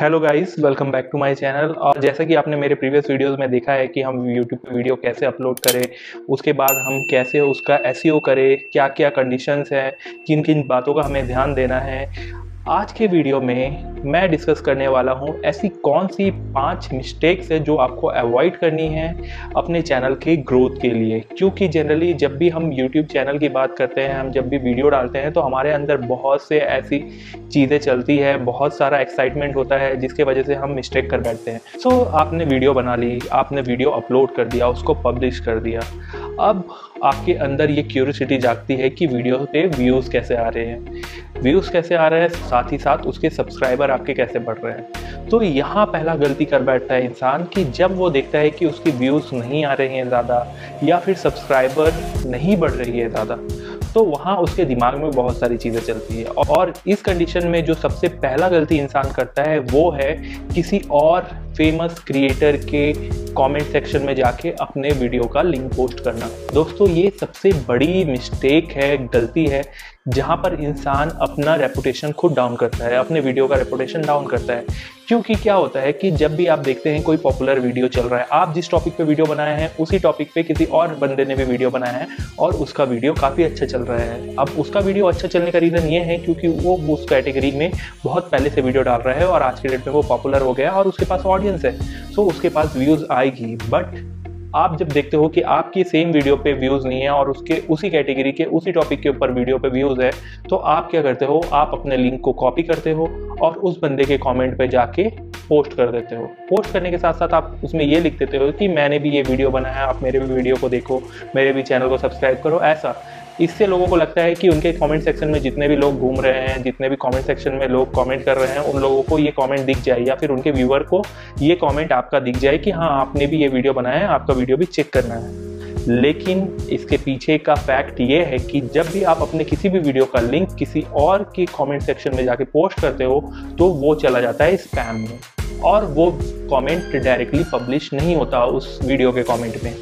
Hello guys welcome back to my channel और जैसा कि आपने मेरे प्रीवियस वीडियोस में देखा है कि हम यूट्यूब पे वीडियो कैसे अपलोड करें, उसके बाद हम कैसे उसका एस करें क्या क्या कंडीशंस हैं किन किन बातों का हमें ध्यान देना है। आज के वीडियो में मैं डिस्कस करने वाला हूँ ऐसी कौन सी पाँच मिस्टेक्स है जो आपको अवॉइड करनी है अपने चैनल के ग्रोथ के लिए। क्योंकि जनरली जब भी हम यूट्यूब चैनल की बात करते हैं हम जब भी वीडियो डालते हैं तो हमारे अंदर बहुत से ऐसी चीज़ें चलती है बहुत सारा एक्साइटमेंट होता है जिसके वजह से हम मिस्टेक कर बैठते हैं। सो so, आपने वीडियो बना ली आपने वीडियो अपलोड कर दिया उसको पब्लिश कर दिया। अब आपके अंदर ये क्यूरियोसिटी जागती है कि वीडियो पे व्यूज़ कैसे आ रहे हैं? व्यूज़ कैसे आ रहे हैं? साथ ही साथ उसके सब्सक्राइबर आपके कैसे बढ़ रहे हैं? तो यहाँ पहला गलती कर बैठता है इंसान कि जब वो देखता है कि उसकी व्यूज़ नहीं आ रहे हैं ज़्यादा या फिर सब्सक्राइबर नहीं बढ़ रही है ज़्यादा तो वहाँ उसके दिमाग में बहुत सारी चीज़ें चलती है। और इस कंडीशन में जो सबसे पहला गलती इंसान करता है वो है किसी और फ़ेमस क्रिएटर के कमेंट सेक्शन में जाके अपने वीडियो का लिंक पोस्ट करना। दोस्तों, ये सबसे बड़ी मिस्टेक है, गलती है, जहाँ पर इंसान अपना रेपुटेशन खुद डाउन करता है, अपने वीडियो का रेपुटेशन डाउन करता है। क्योंकि क्या होता है कि जब भी आप देखते हैं कोई पॉपुलर वीडियो चल रहा है, आप जिस टॉपिक पे वीडियो बनाए हैं, उसी टॉपिक पे किसी और बंदे ने भी वीडियो बनाया है और उसका वीडियो काफ़ी अच्छा चल रहा है। अब उसका वीडियो अच्छा चलने का रीज़न ये है क्योंकि वो उस कैटेगरी में बहुत पहले से वीडियो डाल रहा है और आज के डेट में वो पॉपुलर हो गया और उसके पास ऑडियंस है सो so, उसके पास व्यूज़ आएगी बट आप जब देखते हो कि आपकी सेम वीडियो पे व्यूज़ नहीं है और उसके उसी कैटेगरी के उसी टॉपिक के ऊपर वीडियो पे व्यूज़ है तो आप क्या करते हो? आप अपने लिंक को कॉपी करते हो और उस बंदे के कमेंट पे जाके पोस्ट कर देते हो। पोस्ट करने के साथ साथ आप उसमें ये लिख देते हो कि मैंने भी ये वीडियो बनाया आप मेरे भी वीडियो को देखो मेरे भी चैनल को सब्सक्राइब करो ऐसा। इससे लोगों को लगता है कि उनके कमेंट सेक्शन में जितने भी लोग घूम रहे हैं, जितने भी कमेंट सेक्शन में लोग कमेंट कर रहे हैं, उन लोगों को ये कमेंट दिख जाए या फिर उनके व्यूअर को ये कमेंट आपका दिख जाए कि हाँ आपने भी ये वीडियो बनाया है, आपका वीडियो भी चेक करना है। लेकिन इसके पीछे का फैक्ट ये है कि जब भी आप अपने किसी भी वीडियो का लिंक किसी और के कमेंट सेक्शन में जाके पोस्ट करते हो तो वो चला जाता है स्पैम में और वो कमेंट डायरेक्टली पब्लिश नहीं होता उस वीडियो के कमेंट में।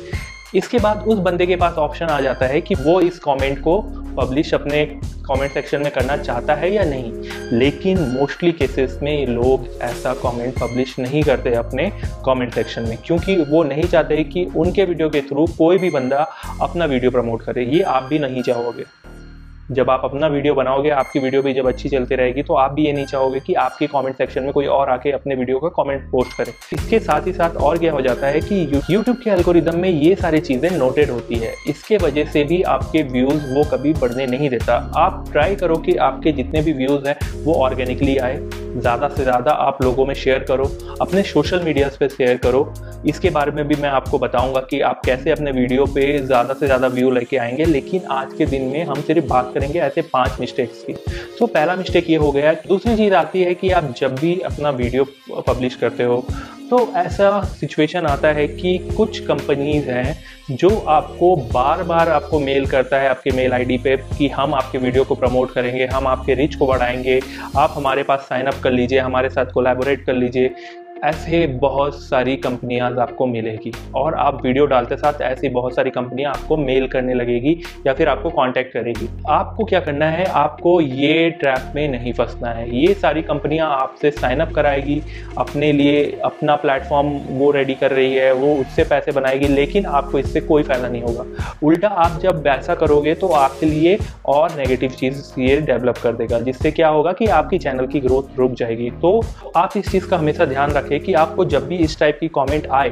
इसके बाद उस बंदे के पास ऑप्शन आ जाता है कि वो इस कमेंट को पब्लिश अपने कमेंट सेक्शन में करना चाहता है या नहीं। लेकिन मोस्टली केसेस में लोग ऐसा कमेंट पब्लिश नहीं करते अपने कमेंट सेक्शन में, क्योंकि वो नहीं चाहते कि उनके वीडियो के थ्रू कोई भी बंदा अपना वीडियो प्रमोट करे। ये आप भी नहीं चाहोगे। जब आप अपना वीडियो बनाओगे, आपकी वीडियो भी जब अच्छी चलती रहेगी तो आप भी ये नहीं चाहोगे कि आपके कमेंट सेक्शन में कोई और आके अपने वीडियो का कमेंट पोस्ट करे। इसके साथ ही साथ और क्या हो जाता है कि यूट्यूब के एल्गोरिदम में ये सारी चीज़ें नोटेड होती है। इसके वजह से भी आपके व्यूज़ वो कभी बढ़ने नहीं देता। आप ट्राई करो कि आपके जितने भी व्यूज़ हैं, वो ऑर्गेनिकली आए। ज़्यादा से ज़्यादा आप लोगों में शेयर करो, अपने सोशल मीडियाज़ पे शेयर करो। इसके बारे में भी मैं आपको बताऊँगा कि आप कैसे अपने वीडियो पे ज़्यादा से ज़्यादा व्यू लेके आएँगे, लेकिन आज के दिन में हम सिर्फ़ बात करेंगे ऐसे पाँच मिस्टेक्स की। तो पहला मिस्टेक ये हो गया, दूसरी चीज़ आती है कि आप जब भी अपना वीडियो पब्लिश करते हो तो ऐसा सिचुएशन आता है कि कुछ कंपनीज़ हैं जो आपको बार बार आपको मेल करता है आपके मेल आईडी पे कि हम आपके वीडियो को प्रमोट करेंगे, हम आपके रिच को बढ़ाएँगे, आप हमारे पास साइन अप कर लीजिए, हमारे साथ कोलैबोरेट कर लीजिए। ऐसे बहुत सारी कंपनियाँ आपको मिलेगी। और आप वीडियो डालते साथ ऐसी बहुत सारी कंपनियाँ आपको मेल करने लगेगी या फिर आपको कांटेक्ट करेगी। आपको क्या करना है? आपको ये ट्रैप में नहीं फंसना है। ये सारी कंपनियाँ आपसे साइन अप कराएगी, अपने लिए अपना प्लेटफॉर्म वो रेडी कर रही है, वो उससे पैसे बनाएगी, लेकिन आपको इससे कोई फ़ायदा नहीं होगा। उल्टा आप जब वैसा करोगे तो आपके लिए और नेगेटिव चीज़ ये डेवलप कर देगा, जिससे क्या होगा कि आपकी चैनल की ग्रोथ रुक जाएगी। तो आप इस चीज़ का हमेशा ध्यान रखें। रखें कि आपको जब भी इस टाइप की कमेंट आए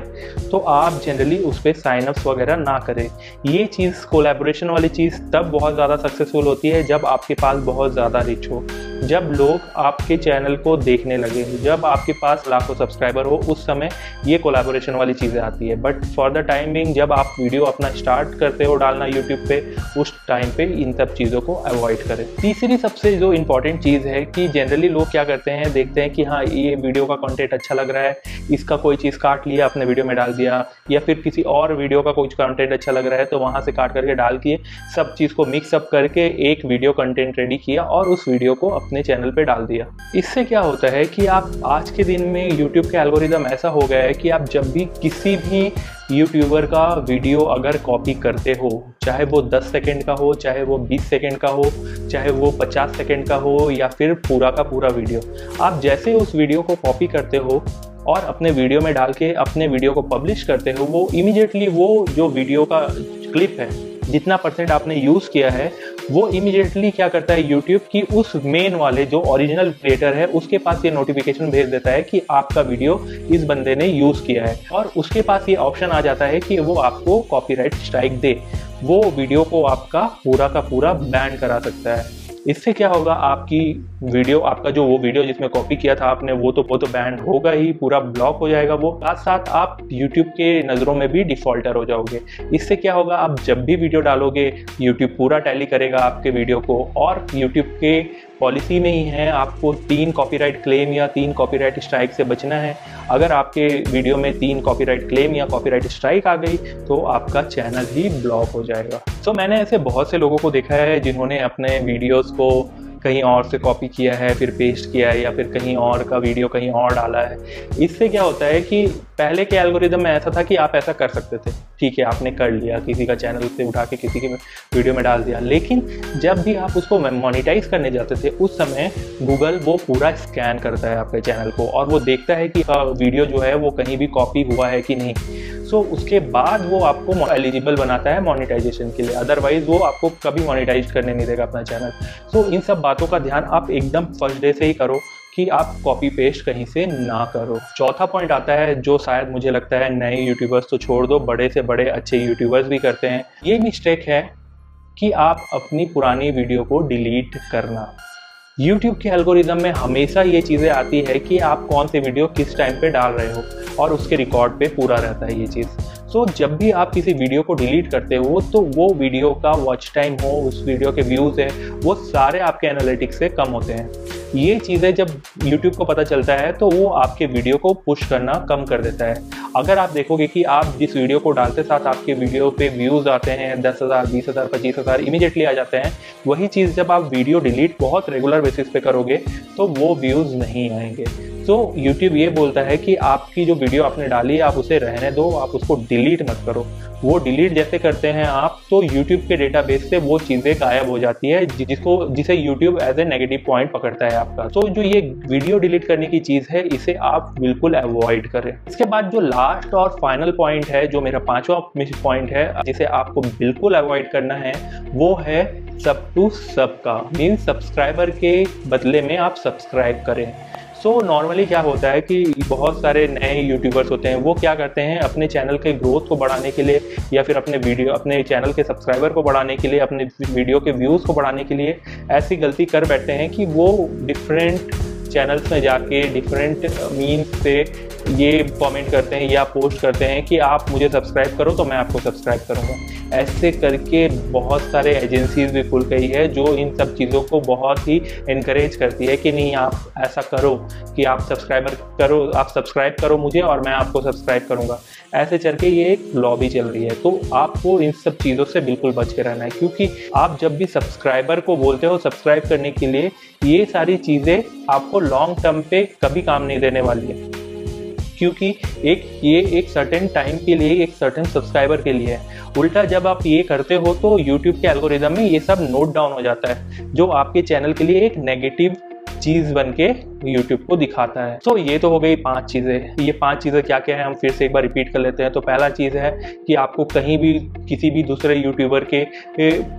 तो आप जनरली उस पर साइनअप्स वगैरह ना करें। ये चीज़ कोलेबोरेशन वाली चीज़ तब बहुत ज़्यादा सक्सेसफुल होती है जब आपके पास बहुत ज़्यादा रिच हो। जब लोग आपके चैनल को देखने लगे, जब आपके पास लाखों सब्सक्राइबर हो, उस समय ये कोलेबोरेशन वाली चीज़ें आती है। But for the time being जब आप वीडियो अपना स्टार्ट करते हो डालना यूट्यूब पे, उस टाइम पे इन सब चीज़ों को अवॉइड करें। तीसरी सबसे जो इंपॉर्टेंट चीज़ है कि जनरली लोग क्या करते हैं, देखते हैं कि हाँ ये वीडियो का कंटेंट अच्छा लग रहा है, इसका कोई चीज़ काट लिया, अपने वीडियो में डाल दिया, या फिर किसी और वीडियो का कोई कंटेंट अच्छा लग रहा है तो वहाँ से काट करके डाल किए, सब चीज़ को मिक्सअप करके एक वीडियो कंटेंट रेडी किया और उस वीडियो को अपने चैनल पे डाल दिया। इससे क्या होता है कि आप आज के दिन में यूट्यूब के एल्गोरिदम ऐसा हो गया है कि आप जब भी किसी भी यूट्यूबर का वीडियो अगर कॉपी करते हो, चाहे वो 10 सेकंड का हो, चाहे वो 20 सेकंड का हो, चाहे वो 50 सेकंड का हो या फिर पूरा का पूरा वीडियो आप जैसे उस वीडियो को कॉपी करते हो और अपने वीडियो में डाल के अपने वीडियो को पब्लिश करते हो, वो इमीडिएटली वो जो वीडियो का क्लिप है जितना परसेंट आपने यूज़ किया है, वो इमिडिएटली क्या करता है यूट्यूब की उस मेन वाले जो ओरिजिनल क्रिएटर है, उसके पास ये नोटिफिकेशन भेज देता है कि आपका वीडियो इस बंदे ने यूज़ किया है। और उसके पास ये ऑप्शन आ जाता है कि वो आपको कॉपीराइट स्ट्राइक दे। वो वीडियो को आपका पूरा का पूरा बैन करा सकता है। इससे क्या होगा? आपकी वीडियो आपका जो वो वीडियो जिसमें कॉपी किया था आपने वो तो वो तो बैंड होगा ही पूरा ब्लॉक हो जाएगा वो। साथ साथ आप यूट्यूब के नज़रों में भी डिफॉल्टर हो जाओगे। इससे क्या होगा आप जब भी वीडियो डालोगे यूट्यूब पूरा टैली करेगा आपके वीडियो को और यूट्यूब के पॉलिसी में ही है आपको तीन कॉपीराइट क्लेम या तीन कॉपीराइट स्ट्राइक से बचना है। अगर आपके वीडियो में तीन कॉपीराइट क्लेम या कॉपीराइट स्ट्राइक आ गई तो आपका चैनल ही ब्लॉक हो जाएगा। सो so, मैंने ऐसे बहुत से लोगों को देखा है जिन्होंने अपने वीडियोस को कहीं और से कॉपी किया है, फिर पेस्ट किया है, या फिर कहीं और का वीडियो कहीं और डाला है। इससे क्या होता है कि पहले के एल्गोरिदम में ऐसा था कि आप ऐसा कर सकते थे। ठीक है, आपने कर लिया, किसी का चैनल से उठा के किसी के वीडियो में डाल दिया। लेकिन जब भी आप उसको मोनिटाइज करने जाते थे, उस समय गूगल वो पूरा स्कैन करता है आपके चैनल को और वो देखता है कि वीडियो जो है वो कहीं भी कॉपी हुआ है कि नहीं। सो so, उसके बाद वो आपको एलिजिबल बनाता है मोनिटाइजेशन के लिए. अदरवाइज़ वो आपको कभी मोनिटाइज करने नहीं देगा अपना चैनल सो so, इन सब बातों का ध्यान आप एकदम फ़र्स्ट डे से ही करो कि आप कॉपी पेस्ट कहीं से ना करो. चौथा पॉइंट आता है जो शायद मुझे लगता है नए यूट्यूबर्स तो छोड़ दो बड़े से बड़े अच्छे यूट्यूबर्स भी करते हैं. ये मिस्टेक है कि आप अपनी पुरानी वीडियो को डिलीट करना. YouTube के एल्गोरिदम में हमेशा ये चीज़ें आती है कि आप कौन सी वीडियो किस टाइम पे डाल रहे हो और उसके रिकॉर्ड पे पूरा रहता है ये चीज़। सो so, जब भी आप किसी वीडियो को डिलीट करते हो तो वो वीडियो का वॉच टाइम हो उस वीडियो के व्यूज़ हैं वो सारे आपके एनालिटिक्स से कम होते हैं। ये चीज़ें जब YouTube को पता चलता है तो वो आपके वीडियो को पुश करना कम कर देता है। अगर आप देखोगे कि आप जिस वीडियो को डालते साथ आपके वीडियो पे व्यूज़ आते हैं, दस हज़ार, बीस हज़ार, पच्चीस हज़ार इमीडिएटली आ जाते हैं, वही चीज़ जब आप वीडियो डिलीट बहुत रेगुलर बेसिस पे करोगे तो वो व्यूज़ नहीं आएँगे। तो यूट्यूब ये बोलता है कि आपकी जो वीडियो आपने डाली आप उसे रहने दो, आप उसको डिलीट मत करो। वो डिलीट जैसे करते हैं आप तो यूट्यूब के डेटाबेस से वो चीज़ें गायब हो जाती है जिसको, जिसे YouTube as a negative point पकड़ता है आपका। तो जो ये वीडियो डिलीट करने की चीज़ है, इसे आप बिल्कुल अवॉइड करें। इसके बाद जो लास्ट और फाइनल पॉइंट है, जो मेरा पांचवा पॉइंट है, जिसे आपको बिल्कुल अवॉइड करना है, वो है सब टू सब का। मीन सब्सक्राइबर के बदले में आप सब्सक्राइब करें। सो so, नॉर्मली क्या होता है कि बहुत सारे नए यूट्यूबर्स होते हैं वो क्या करते हैं अपने चैनल के ग्रोथ को बढ़ाने के लिए या फिर अपने वीडियो अपने चैनल के सब्सक्राइबर को बढ़ाने के लिए अपने वीडियो के व्यूज़ को बढ़ाने के लिए ऐसी गलती कर बैठते हैं कि वो डिफरेंट चैनल्स में जाके डिफरेंट मीन से ये कमेंट करते हैं, या पोस्ट करते हैं कि आप मुझे सब्सक्राइब करो तो मैं आपको सब्सक्राइब करूँगा। ऐसे करके बहुत सारे एजेंसीज भी खुल गई है जो इन सब चीज़ों को बहुत ही इनक्रेज करती है कि नहीं, आप ऐसा करो कि आप सब्सक्राइबर करो, आप सब्सक्राइब करो मुझे और मैं आपको सब्सक्राइब करूँगा। ऐसे चल के ये एक लॉबी चल रही है। तो आपको इन सब चीज़ों से बिल्कुल बच के रहना है, क्योंकि आप जब भी सब्सक्राइबर को बोलते हो सब्सक्राइब करने के लिए, ये सारी चीज़ें आपको लॉन्ग टर्म पे कभी काम नहीं देने वाली है। क्योंकि एक, ये एक सर्टेन टाइम के लिए, एक सर्टेन सब्सक्राइबर के लिए है। उल्टा जब आप ये करते हो तो यूट्यूब के एल्गोरिदम में ये सब नोट डाउन हो जाता है, जो आपके चैनल के लिए एक नेगेटिव चीज़ बन के यूट्यूब को दिखाता है। तो ये तो हो गई पाँच चीज़ें। ये पाँच चीज़ें क्या क्या है, हम फिर से एक बार रिपीट कर लेते हैं। तो पहला चीज़ है कि आपको कहीं भी, किसी भी दूसरे यूट्यूबर के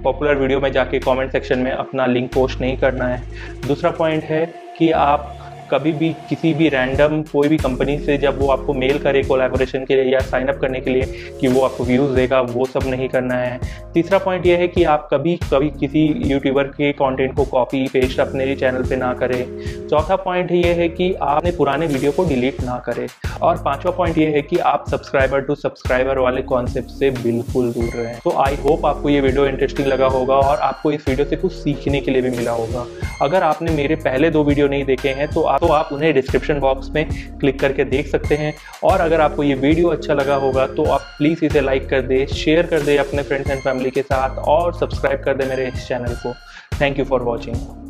पॉपुलर वीडियो में जाके कमेंट सेक्शन में अपना लिंक पोस्ट नहीं करना है। दूसरा पॉइंट है कि आप कभी भी किसी भी रैंडम कोई भी कंपनी से जब वो आपको मेल करे कोलैबोरेशन के लिए या साइन अप करने के लिए कि वो आपको व्यूज़ देगा, वो सब नहीं करना है। तीसरा पॉइंट ये है कि आप कभी कभी किसी यूट्यूबर के कंटेंट को कॉपी पेस्ट अपने चैनल पे ना करें। चौथा पॉइंट ये है कि आपने पुराने वीडियो को डिलीट ना करें। और पांचवा पॉइंट ये है कि आप सब्सक्राइबर टू सब्सक्राइबर वाले कॉन्सेप्ट से बिल्कुल दूर रहें। तो आई होप आपको ये वीडियो इंटरेस्टिंग लगा होगा और आपको इस वीडियो से कुछ सीखने के लिए भी मिला होगा। अगर आपने मेरे पहले दो वीडियो नहीं देखे हैं तो आप तो आप उन्हें डिस्क्रिप्शन बॉक्स में क्लिक करके देख सकते हैं। और अगर आपको ये वीडियो अच्छा लगा होगा तो आप प्लीज़ इसे लाइक कर दे शेयर कर दे अपने फ्रेंड्स एंड फैमिली के साथ और सब्सक्राइब कर दे मेरे इस चैनल को। Thank you for watching